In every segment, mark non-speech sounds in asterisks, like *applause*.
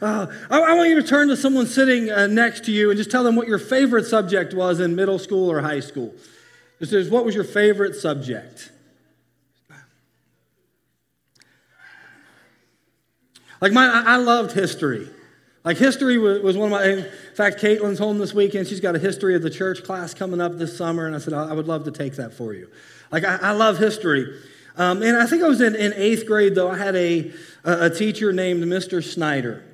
Uh, I, I, want you to turn to someone sitting uh, next to you and just tell them what your favorite subject was in middle school or high school. Just says, what was your favorite subject? Like my, I, I loved history. Like history was, was, one of my, in fact, Caitlin's home this weekend. She's got a history of the church class coming up this summer, and I said, I would love to take that for you. Like I, I love history. Um, and I think I was in, in eighth grade, though, I had a, a teacher named Mr. Snyder.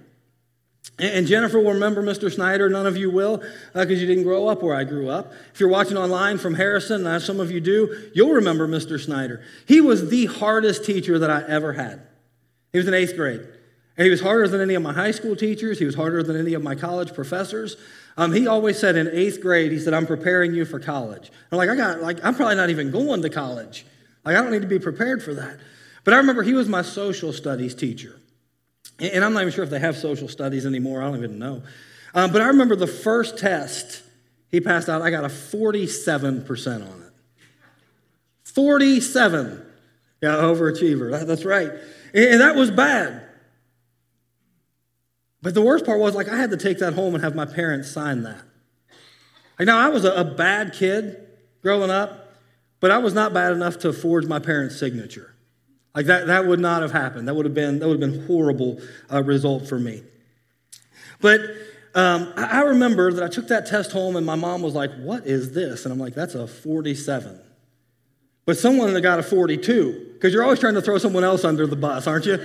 And Jennifer will remember Mr. Snyder. None of you will because uh, you didn't grow up where I grew up. If you're watching online from Harrison, some of you do, you'll remember Mr. Snyder. He was the hardest teacher that I ever had. He was in eighth grade. And he was harder than any of my high school teachers. He was harder than any of my college professors. Um, he always said in eighth grade, he said, I'm preparing you for college. I'm like, I got, like, I'm probably not even going to college. Like, I don't need to be prepared for that. But I remember he was my social studies teacher. And I'm not even sure if they have social studies anymore. I don't even know. Um, but I remember the first test he passed out, I got a 47% on it. 47. Yeah, overachiever. That's right. And that was bad. But the worst part was, like, I had to take that home and have my parents sign that. Like, now, I was a, a bad kid growing up, but I was not bad enough to forge my parents' signature. Like that, that would not have happened. That would have been, that would have been horrible uh, result for me. But um, I remember that I took that test home and my mom was like, What is this? And I'm like, That's a 47. But someone got a 42 because you're always trying to throw someone else under the bus, aren't you?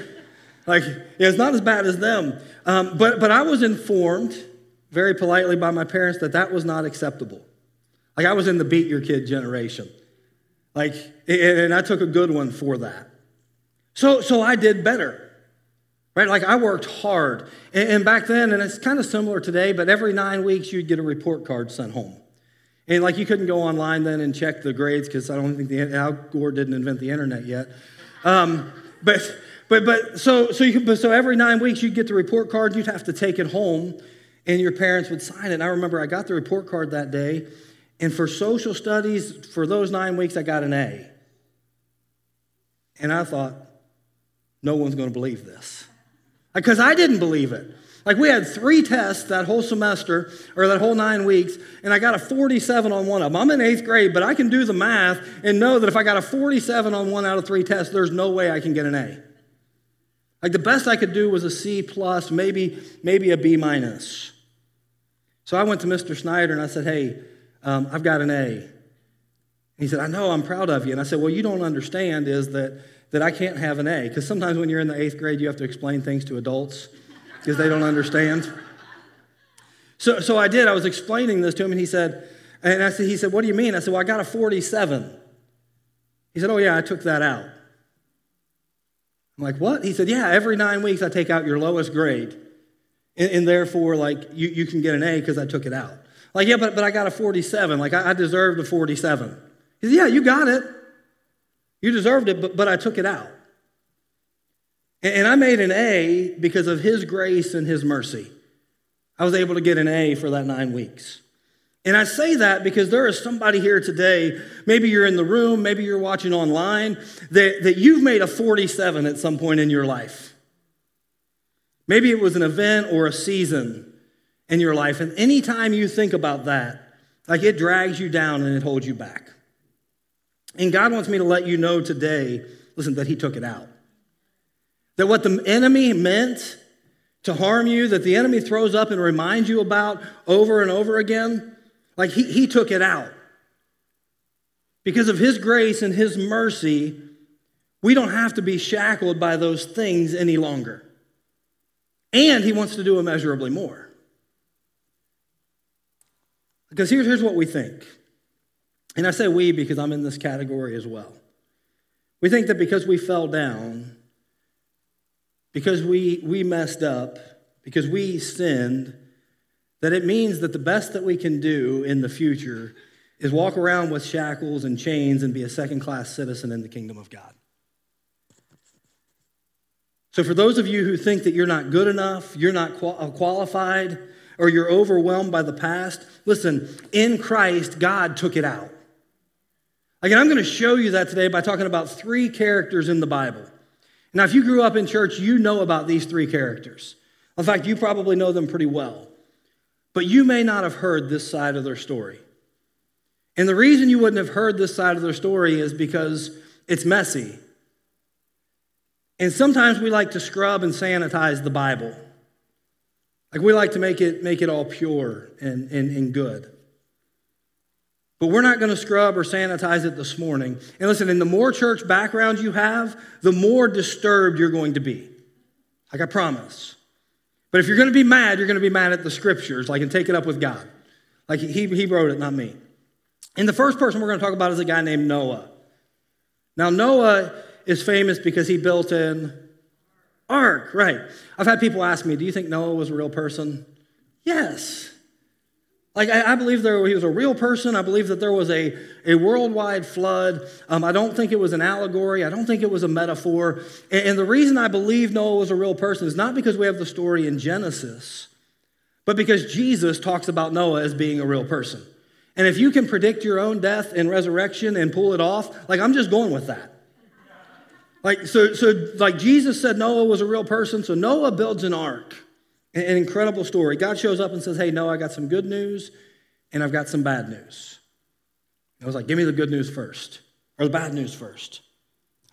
Like, yeah, it's not as bad as them. Um, but, but I was informed very politely by my parents that that was not acceptable. Like, I was in the beat your kid generation. Like, and I took a good one for that. So, so I did better, right? Like I worked hard. And, and back then, and it's kind of similar today, but every nine weeks you'd get a report card sent home. And like you couldn't go online then and check the grades because I don't think the, Al Gore didn't invent the internet yet. Um, but but but so so you but so every nine weeks you'd get the report card. You'd have to take it home, and your parents would sign it. And I remember I got the report card that day, and for social studies for those nine weeks I got an A. And I thought, no one's going to believe this. Because I didn't believe it. Like we had three tests that whole semester, or that whole nine weeks, and I got a 47 on one of them. I'm in eighth grade, but I can do the math and know that if I got a 47 on one out of three tests, there's no way I can get an A. Like the best I could do was a C plus, maybe, maybe a B minus. So I went to Mr. Snyder and I said, Hey, um, I've got an A. he said, I know, I'm proud of you. And I said, Well, you don't understand is that that I can't have an A. Because sometimes when you're in the eighth grade, you have to explain things to adults because they don't understand. So, so I did. I was explaining this to him, and he said, and I said, he said, what do you mean? I said, well, I got a 47. He said, oh, yeah, I took that out. I'm like, what? He said, yeah, every nine weeks I take out your lowest grade. And, and therefore, like, you, you can get an A because I took it out. Like, yeah, but, but I got a 47. Like, I, I deserved a 47. He said, yeah, you got it. You deserved it, but, but I took it out. And, and I made an A because of His grace and His mercy. I was able to get an A for that nine weeks. And I say that because there is somebody here today, maybe you're in the room, maybe you're watching online, that, that you've made a 47 at some point in your life. Maybe it was an event or a season in your life. And anytime you think about that, like it drags you down and it holds you back. And God wants me to let you know today, listen, that He took it out. That what the enemy meant to harm you, that the enemy throws up and reminds you about over and over again, like He, he took it out. Because of His grace and His mercy, we don't have to be shackled by those things any longer. And He wants to do immeasurably more. Because here's, here's what we think and I say we because I'm in this category as well. We think that because we fell down, because we, we messed up, because we sinned, that it means that the best that we can do in the future is walk around with shackles and chains and be a second class citizen in the kingdom of God. So, for those of you who think that you're not good enough, you're not uh, qualified, or you're overwhelmed by the past, listen, in Christ, God took it out. Again, I'm going to show you that today by talking about three characters in the Bible. Now, if you grew up in church, you know about these three characters. In fact, you probably know them pretty well. But you may not have heard this side of their story. And the reason you wouldn't have heard this side of their story is because it's messy. And sometimes we like to scrub and sanitize the Bible. Like we like to make it, make it all pure and, and, and good. But we're not going to scrub or sanitize it this morning. And listen, and the more church background you have, the more disturbed you're going to be. Like I promise. But if you're going to be mad, you're going to be mad at the scriptures, like and take it up with God. Like he, he wrote it, not me. And the first person we're going to talk about is a guy named Noah. Now, Noah is famous because he built an ark, right? I've had people ask me, do you think Noah was a real person? Yes. Like, I, I, believe there, he was a real person. I believe that there was a, a worldwide flood. Um, I don't think it was an allegory. I don't think it was a metaphor. And, and the reason I believe Noah was a real person is not because we have the story in Genesis, but because Jesus talks about Noah as being a real person. And if you can predict your own death and resurrection and pull it off, like, I'm just going with that. Like, so, so like Jesus said Noah was a real person, so Noah builds an ark. An incredible story. God shows up and says, Hey, no, I got some good news and I've got some bad news. I was like, Give me the good news first, or the bad news first.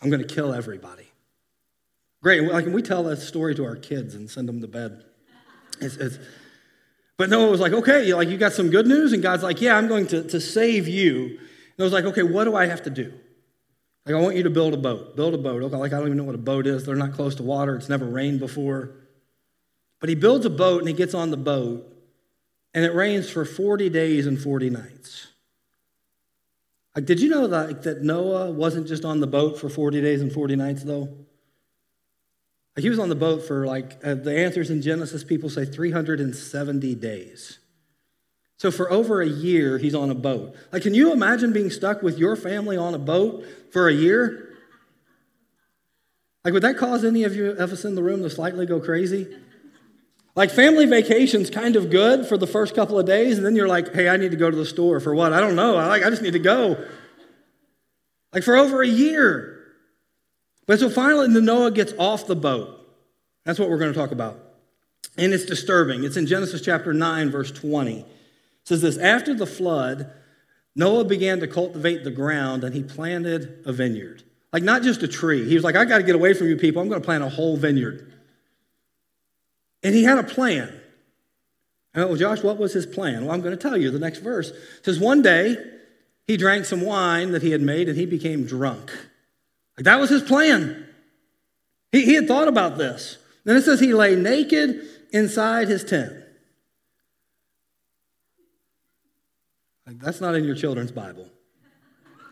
I'm going to kill everybody. Great. Like, we tell that story to our kids and send them to bed. It's, it's, but Noah was like, Okay, like, you got some good news? And God's like, Yeah, I'm going to, to save you. And I was like, Okay, what do I have to do? Like, I want you to build a boat. Build a boat. Okay, like, I don't even know what a boat is. They're not close to water. It's never rained before. But he builds a boat and he gets on the boat, and it rains for 40 days and 40 nights. Like, did you know that, that Noah wasn't just on the boat for 40 days and 40 nights, though? Like, he was on the boat for, like, uh, the answers in Genesis, people say 370 days. So, for over a year, he's on a boat. Like, can you imagine being stuck with your family on a boat for a year? Like, would that cause any of you of us in the room to slightly go crazy? Like family vacation's kind of good for the first couple of days, and then you're like, hey, I need to go to the store for what? I don't know. I like I just need to go. Like for over a year. But so finally Noah gets off the boat. That's what we're going to talk about. And it's disturbing. It's in Genesis chapter 9, verse 20. It says this after the flood, Noah began to cultivate the ground and he planted a vineyard. Like not just a tree. He was like, I got to get away from you people. I'm going to plant a whole vineyard. And he had a plan. Oh, well, Josh, what was his plan? Well, I'm going to tell you. The next verse it says, One day he drank some wine that he had made and he became drunk. Like that was his plan. He, he had thought about this. Then it says he lay naked inside his tent. Like, that's not in your children's Bible.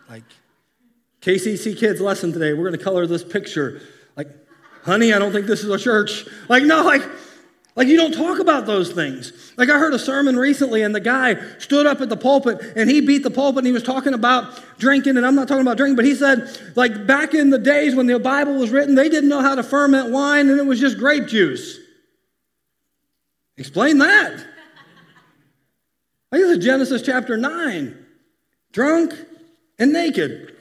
Like, KCC Kids lesson today, we're going to color this picture. Like, honey, I don't think this is a church. Like, no, like, like, you don't talk about those things. Like, I heard a sermon recently, and the guy stood up at the pulpit and he beat the pulpit and he was talking about drinking. And I'm not talking about drinking, but he said, like, back in the days when the Bible was written, they didn't know how to ferment wine and it was just grape juice. Explain that. I think it's Genesis chapter 9. Drunk and naked.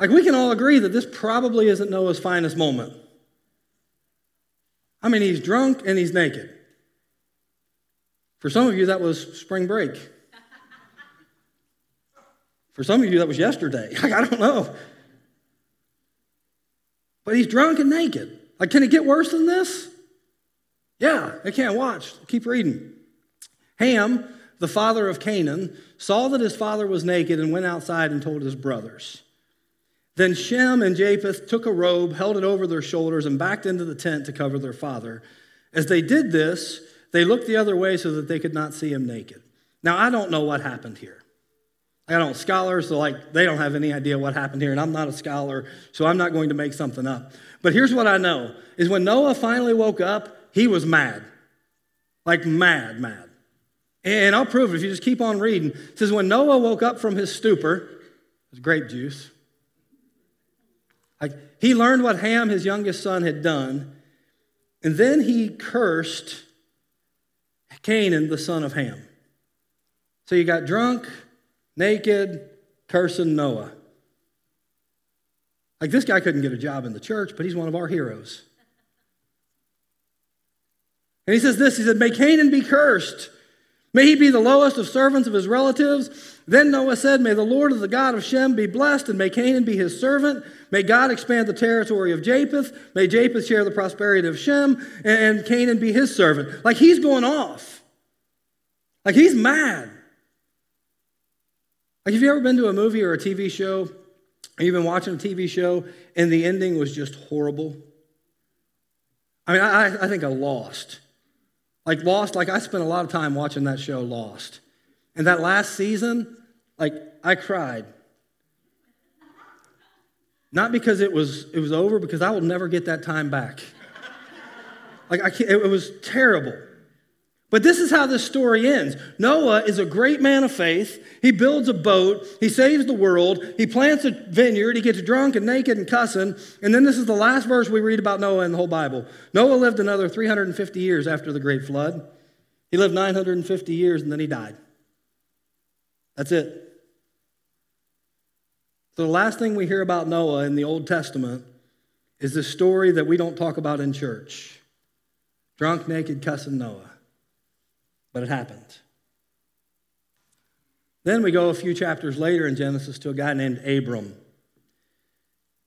Like, we can all agree that this probably isn't Noah's finest moment. I mean, he's drunk and he's naked. For some of you, that was spring break. For some of you, that was yesterday. *laughs* I don't know. But he's drunk and naked. Like, can it get worse than this? Yeah, I can't watch. Keep reading. Ham, the father of Canaan, saw that his father was naked and went outside and told his brothers. Then Shem and Japheth took a robe, held it over their shoulders, and backed into the tent to cover their father. As they did this, they looked the other way so that they could not see him naked. Now, I don't know what happened here. I don't scholars, like they don't have any idea what happened here, and I'm not a scholar, so I'm not going to make something up. But here's what I know is when Noah finally woke up, he was mad. Like mad, mad. And I'll prove it if you just keep on reading. It says, when Noah woke up from his stupor, it was grape juice, like he learned what Ham, his youngest son, had done, and then he cursed Canaan, the son of Ham. So you got drunk, naked, cursing Noah. Like this guy couldn't get a job in the church, but he's one of our heroes. And he says this He said, May Canaan be cursed. May he be the lowest of servants of his relatives. Then Noah said, May the Lord of the God of Shem be blessed, and may Canaan be his servant. May God expand the territory of Japheth. May Japheth share the prosperity of Shem, and Canaan be his servant. Like he's going off. Like he's mad. Like, have you ever been to a movie or a TV show, or you've been watching a TV show, and the ending was just horrible? I mean, I, I think I lost. Like Lost, like I spent a lot of time watching that show Lost. And that last season, like I cried. Not because it was it was over, because I will never get that time back. Like I can't, it was terrible. But this is how this story ends. Noah is a great man of faith. He builds a boat. He saves the world. He plants a vineyard. He gets drunk and naked and cussing. And then this is the last verse we read about Noah in the whole Bible. Noah lived another 350 years after the great flood. He lived 950 years and then he died. That's it. So the last thing we hear about Noah in the Old Testament is the story that we don't talk about in church drunk, naked, cussing Noah but it happened. Then we go a few chapters later in Genesis to a guy named Abram.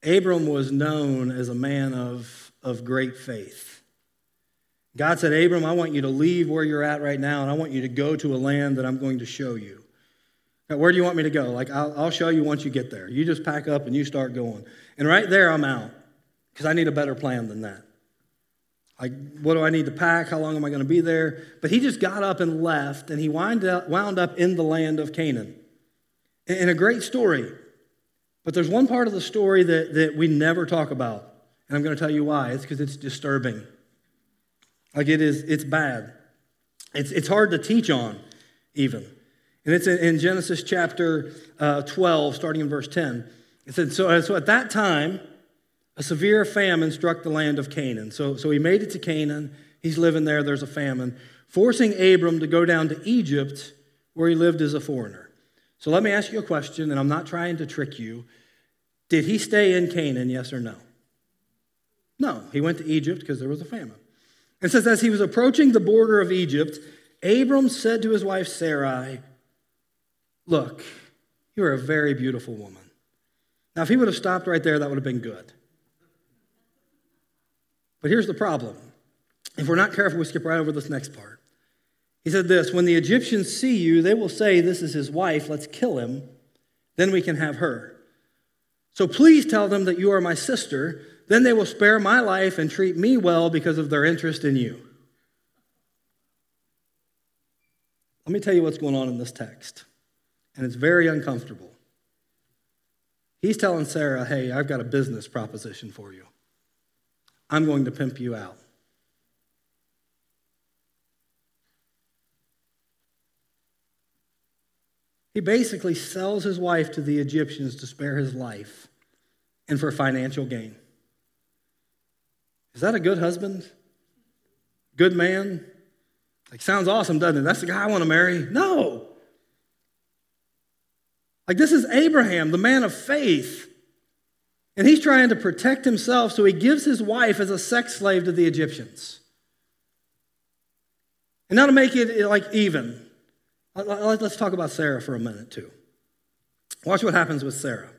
Abram was known as a man of, of great faith. God said, Abram, I want you to leave where you're at right now, and I want you to go to a land that I'm going to show you. Now, where do you want me to go? Like, I'll, I'll show you once you get there. You just pack up and you start going. And right there, I'm out because I need a better plan than that. Like, what do I need to pack? How long am I going to be there? But he just got up and left, and he wound up, wound up in the land of Canaan. And a great story. But there's one part of the story that, that we never talk about. And I'm going to tell you why. It's because it's disturbing. Like, it is, it's bad. It's, it's hard to teach on, even. And it's in, in Genesis chapter uh, 12, starting in verse 10. It said, so, so at that time, a severe famine struck the land of Canaan. So, so he made it to Canaan. He's living there. There's a famine, forcing Abram to go down to Egypt where he lived as a foreigner. So let me ask you a question, and I'm not trying to trick you. Did he stay in Canaan, yes or no? No, he went to Egypt because there was a famine. It says, as he was approaching the border of Egypt, Abram said to his wife Sarai, Look, you are a very beautiful woman. Now, if he would have stopped right there, that would have been good. But here's the problem. If we're not careful, we skip right over this next part. He said this When the Egyptians see you, they will say, This is his wife, let's kill him, then we can have her. So please tell them that you are my sister, then they will spare my life and treat me well because of their interest in you. Let me tell you what's going on in this text, and it's very uncomfortable. He's telling Sarah, Hey, I've got a business proposition for you. I'm going to pimp you out. He basically sells his wife to the Egyptians to spare his life and for financial gain. Is that a good husband? Good man? Like, sounds awesome, doesn't it? That's the guy I want to marry. No. Like, this is Abraham, the man of faith. And he's trying to protect himself, so he gives his wife as a sex slave to the Egyptians. And now to make it like even, let's talk about Sarah for a minute too. Watch what happens with Sarah.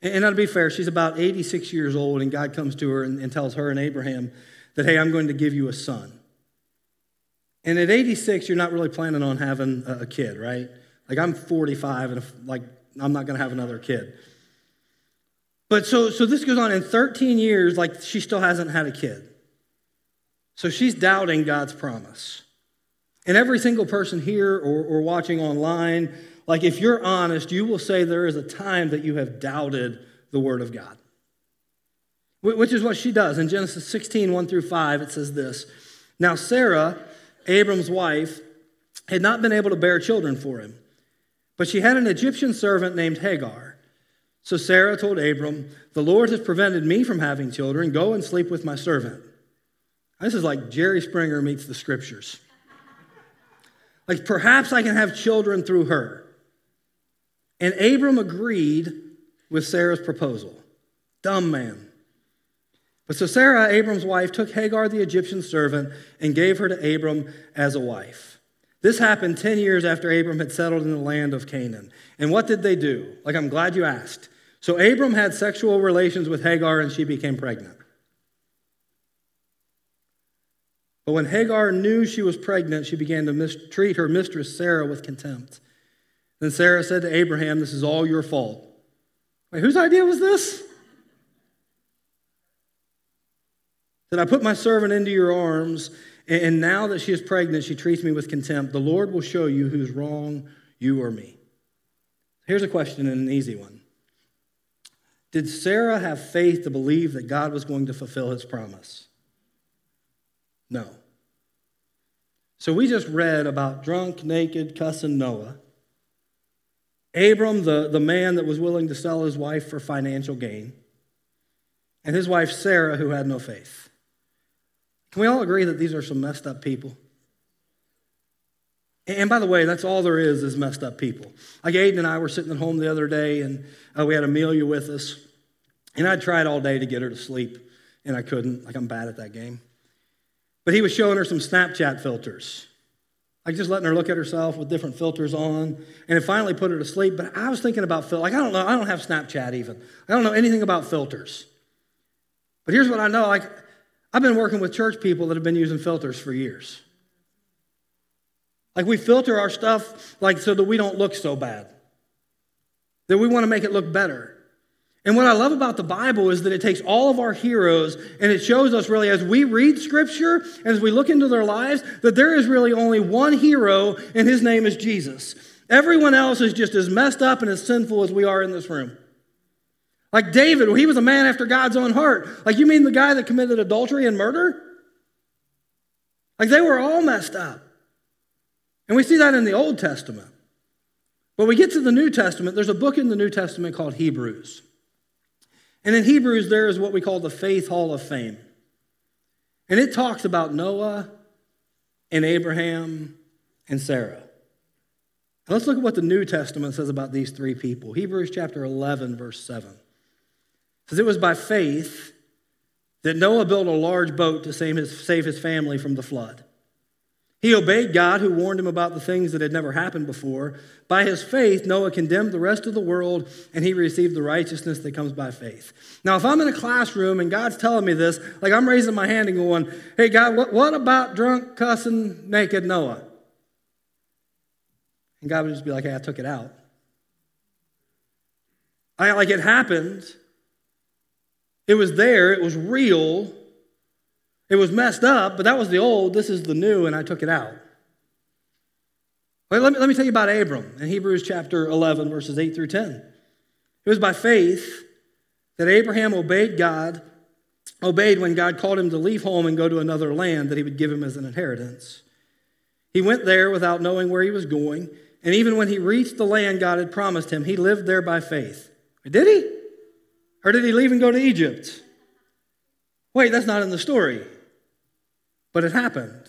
And now to be fair, she's about 86 years old, and God comes to her and, tells her and Abraham that, hey, I'm going to give you a son. And at 86, you're not really planning on having a kid, right? Like I'm 45, and if, like I'm not going to have another kid. But so, so this goes on in 13 years, like she still hasn't had a kid. So she's doubting God's promise. And every single person here or, or watching online, like if you're honest, you will say there is a time that you have doubted the word of God. Which is what she does. In Genesis 16, 1 through 5, it says this Now Sarah, Abram's wife, had not been able to bear children for him, but she had an Egyptian servant named Hagar. So Sarah told Abram, The Lord has prevented me from having children. Go and sleep with my servant. This is like Jerry Springer meets the scriptures. Like, perhaps I can have children through her. And Abram agreed with Sarah's proposal. Dumb man. But so Sarah, Abram's wife, took Hagar, the Egyptian servant, and gave her to Abram as a wife. This happened 10 years after Abram had settled in the land of Canaan. And what did they do? Like, I'm glad you asked. So Abram had sexual relations with Hagar and she became pregnant. But when Hagar knew she was pregnant, she began to mistreat her mistress Sarah with contempt. Then Sarah said to Abraham, This is all your fault. Wait, whose idea was this? That I put my servant into your arms, and now that she is pregnant, she treats me with contempt. The Lord will show you who's wrong, you or me. Here's a question and an easy one Did Sarah have faith to believe that God was going to fulfill his promise? No. So we just read about drunk, naked, cussing Noah. Abram, the, the man that was willing to sell his wife for financial gain, and his wife Sarah, who had no faith. Can we all agree that these are some messed up people? And by the way, that's all there is is messed up people. Like Aiden and I were sitting at home the other day, and uh, we had Amelia with us, and I tried all day to get her to sleep, and I couldn't. Like I'm bad at that game. But he was showing her some Snapchat filters, like just letting her look at herself with different filters on, and it finally put her to sleep. But I was thinking about filters. Like I don't know, I don't have Snapchat even. I don't know anything about filters. But here's what I know: like I've been working with church people that have been using filters for years. Like we filter our stuff like so that we don't look so bad. That we want to make it look better. And what I love about the Bible is that it takes all of our heroes and it shows us really as we read scripture and as we look into their lives that there is really only one hero and his name is Jesus. Everyone else is just as messed up and as sinful as we are in this room. Like David, well, he was a man after God's own heart. Like, you mean the guy that committed adultery and murder? Like, they were all messed up. And we see that in the Old Testament. But when we get to the New Testament, there's a book in the New Testament called Hebrews. And in Hebrews, there is what we call the Faith Hall of Fame. And it talks about Noah and Abraham and Sarah. let's look at what the New Testament says about these three people. Hebrews chapter 11, verse 7 says it was by faith that Noah built a large boat to save his, save his family from the flood. He obeyed God, who warned him about the things that had never happened before. By his faith, Noah condemned the rest of the world, and he received the righteousness that comes by faith. Now, if I'm in a classroom and God's telling me this, like I'm raising my hand and going, Hey, God, what, what about drunk, cussing, naked Noah? And God would just be like, Hey, I took it out. I, like it happened, it was there, it was real, it was messed up, but that was the old, this is the new, and I took it out. let, me, let me tell you about Abram in Hebrews chapter 11, verses 8 through 10. It was by faith that Abraham obeyed God, obeyed when God called him to leave home and go to another land that he would give him as an inheritance. He went there without knowing where he was going, and even when he reached the land God had promised him, he lived there by faith. Did he? Or did he leave and go to Egypt? Wait, that's not in the story. But it happened.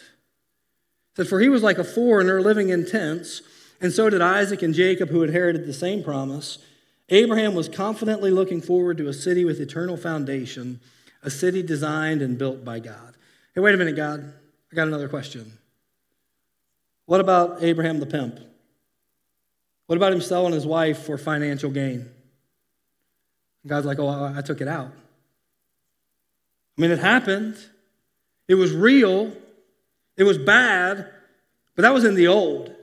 Said, For he was like a foreigner living in tents, and so did Isaac and Jacob, who inherited the same promise. Abraham was confidently looking forward to a city with eternal foundation, a city designed and built by God. Hey, wait a minute, God. I got another question. What about Abraham the pimp? What about him selling his wife for financial gain? God's like, oh, I took it out. I mean, it happened. It was real. It was bad, but that was in the old.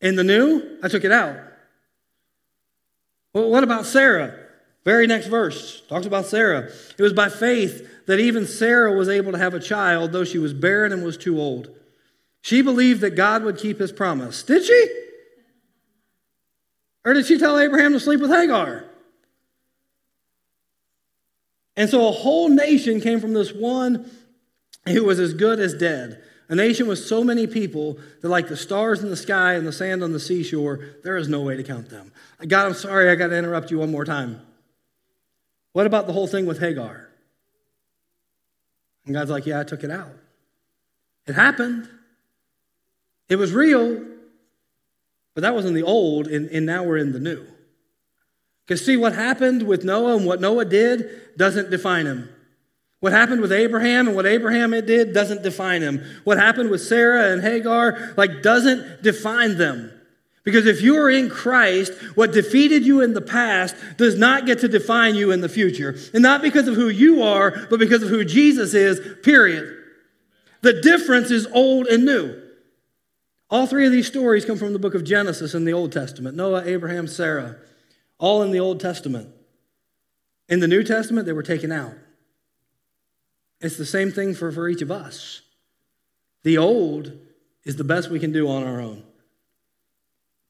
In the new, I took it out. Well, what about Sarah? Very next verse talks about Sarah. It was by faith that even Sarah was able to have a child, though she was barren and was too old. She believed that God would keep his promise. Did she? Or did she tell Abraham to sleep with Hagar? And so a whole nation came from this one who was as good as dead. A nation with so many people that, like the stars in the sky and the sand on the seashore, there is no way to count them. Uh, God, I'm sorry, I got to interrupt you one more time. What about the whole thing with Hagar? And God's like, Yeah, I took it out. It happened. It was real, but that was in the old, and, and now we're in the new. Because, see, what happened with Noah and what Noah did doesn't define him. What happened with Abraham and what Abraham did doesn't define him. What happened with Sarah and Hagar like doesn't define them. Because if you are in Christ, what defeated you in the past does not get to define you in the future. And not because of who you are, but because of who Jesus is, period. The difference is old and new. All three of these stories come from the book of Genesis in the Old Testament Noah, Abraham, Sarah, all in the Old Testament. In the New Testament, they were taken out. It's the same thing for, for each of us. The old is the best we can do on our own.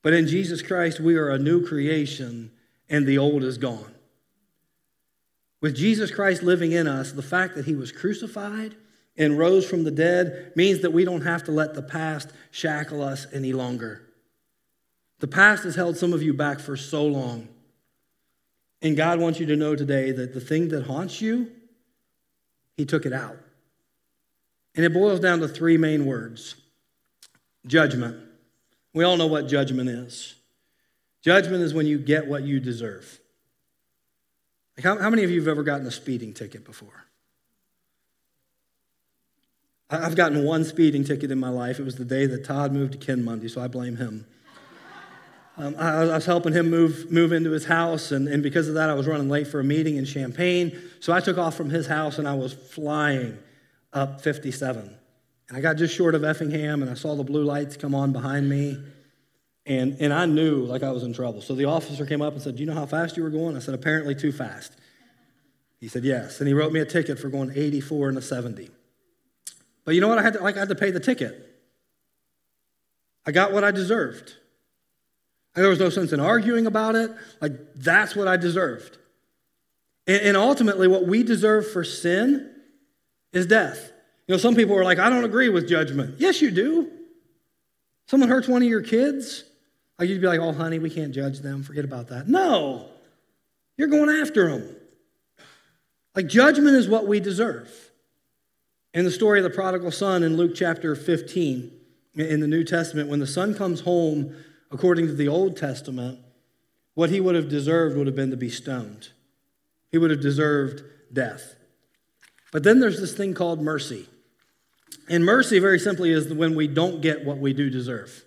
But in Jesus Christ, we are a new creation and the old is gone. With Jesus Christ living in us, the fact that he was crucified and rose from the dead means that we don't have to let the past shackle us any longer. The past has held some of you back for so long. And God wants you to know today that the thing that haunts you, he took it out. And it boils down to three main words judgment. We all know what judgment is. Judgment is when you get what you deserve. Like how, how many of you have ever gotten a speeding ticket before? I've gotten one speeding ticket in my life. It was the day that Todd moved to Ken Kinmundy, so I blame him. Um, I, was helping him move, move into his house, and, and because of that, I was running late for a meeting in Champaign. So I took off from his house and I was flying up 57. And I got just short of Effingham, and I saw the blue lights come on behind me. And, and I knew like I was in trouble. So the officer came up and said, Do you know how fast you were going? I said, Apparently too fast. He said, Yes. And he wrote me a ticket for going 84 and a 70. But you know what? I had to, like, I had to pay the ticket. I got what I deserved. And there was no sense in arguing about it. Like, that's what I deserved. And, and ultimately, what we deserve for sin is death. You know, some people are like, I don't agree with judgment. Yes, you do. Someone hurts one of your kids, like you'd be like, oh, honey, we can't judge them. Forget about that. No, you're going after them. Like, judgment is what we deserve. In the story of the prodigal son in Luke chapter 15, in the New Testament, when the son comes home, according to the Old Testament, what he would have deserved would have been to be stoned. He would have deserved death. But then there's this thing called mercy. And mercy, very simply, is when we don't get what we do deserve.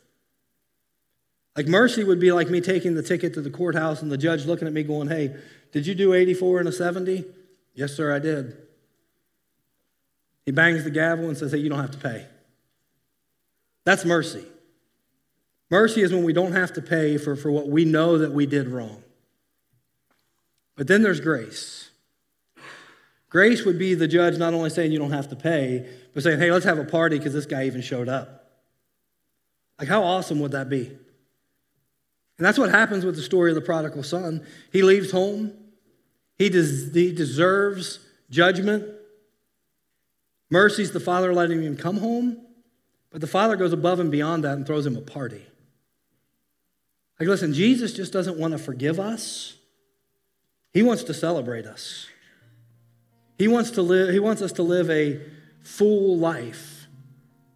Like mercy would be like me taking the ticket to the courthouse and the judge looking at me going, Hey, did you do 84 and a 70? Yes, sir, I did. He bangs the gavel and says, Hey, you don't have to pay. That's mercy. Mercy is when we don't have to pay for, for what we know that we did wrong. But then there's grace. Grace would be the judge not only saying you don't have to pay, but saying, hey, let's have a party because this guy even showed up. Like, how awesome would that be? And that's what happens with the story of the prodigal son. He leaves home, he, des- he deserves judgment. Mercy's the father letting him come home, but the father goes above and beyond that and throws him a party. Like, listen, Jesus just doesn't want to forgive us, he wants to celebrate us. He wants, to live, he wants us to live a full life,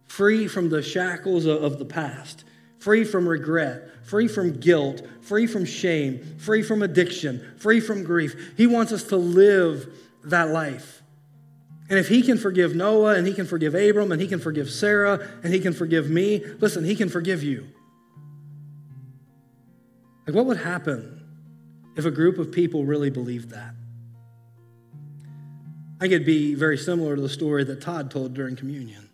free from the shackles of, the past, free from regret, free from guilt, free from shame, free from addiction, free from grief. He wants us to live that life. And if he can forgive Noah and he can forgive Abram and he can forgive Sarah and he can forgive me, listen, he can forgive you. Like, what would happen if a group of people really believed that? I it'd be very similar to the story that Todd told during communion.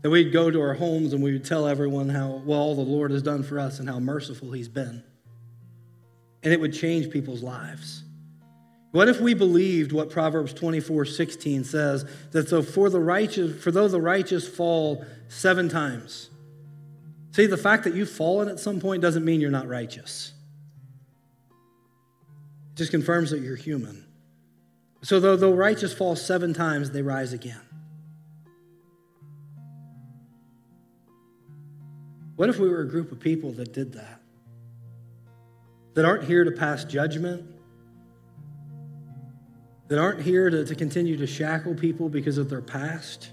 That we'd go to our homes and we would tell everyone how well the Lord has done for us and how merciful He's been. And it would change people's lives. What if we believed what Proverbs 24, 16 says, that so for the righteous, for though the righteous fall seven times. See, the fact that you've fallen at some point doesn't mean you're not righteous. It just confirms that you're human. So though the righteous fall seven times, they rise again. What if we were a group of people that did that? That aren't here to pass judgment, that aren't here to, to continue to shackle people because of their past.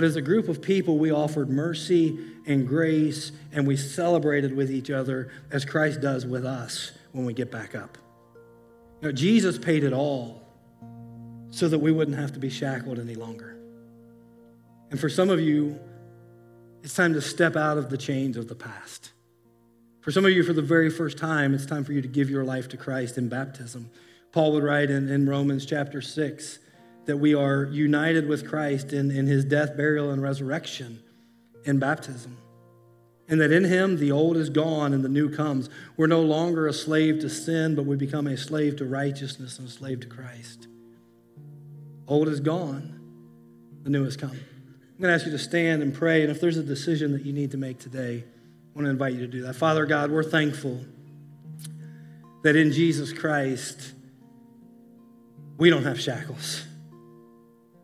But as a group of people, we offered mercy and grace, and we celebrated with each other as Christ does with us when we get back up. You know, Jesus paid it all so that we wouldn't have to be shackled any longer. And for some of you, it's time to step out of the chains of the past. For some of you, for the very first time, it's time for you to give your life to Christ in baptism. Paul would write in, in Romans chapter 6 that we are united with Christ in, in his death, burial, and resurrection in baptism. And that in him the old is gone and the new comes. We're no longer a slave to sin, but we become a slave to righteousness and a slave to Christ. Old is gone, the new has come. I'm going to ask you to stand and pray. And if there's a decision that you need to make today, I want to invite you to do that. Father God, we're thankful that in Jesus Christ, we don't have shackles.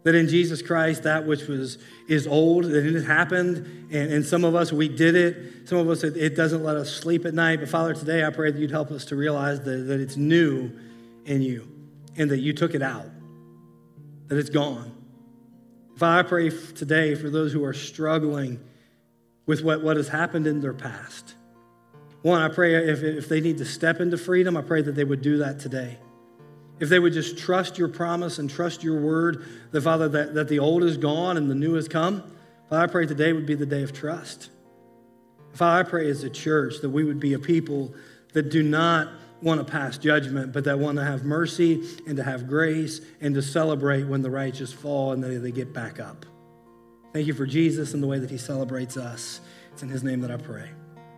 That in Jesus Christ, that which was is old, that it happened, and, and some of us we did it. Some of us it, it, doesn't let us sleep at night. But Father, today I pray that you'd help us to realize that, that it's new in you and that you took it out, that it's gone. Father, I pray today for those who are struggling with what, what has happened in their past. One, I pray if, if they need to step into freedom, I pray that they would do that today. If they would just trust your promise and trust your word, the Father, that, that the old is gone and the new has come, Father, I pray today would be the day of trust. Father, I pray as a church that we would be a people that do not want to pass judgment, but that want to have mercy and to have grace and to celebrate when the righteous fall and they, they get back up. Thank you for Jesus and the way that he celebrates us. It's in his name that I pray.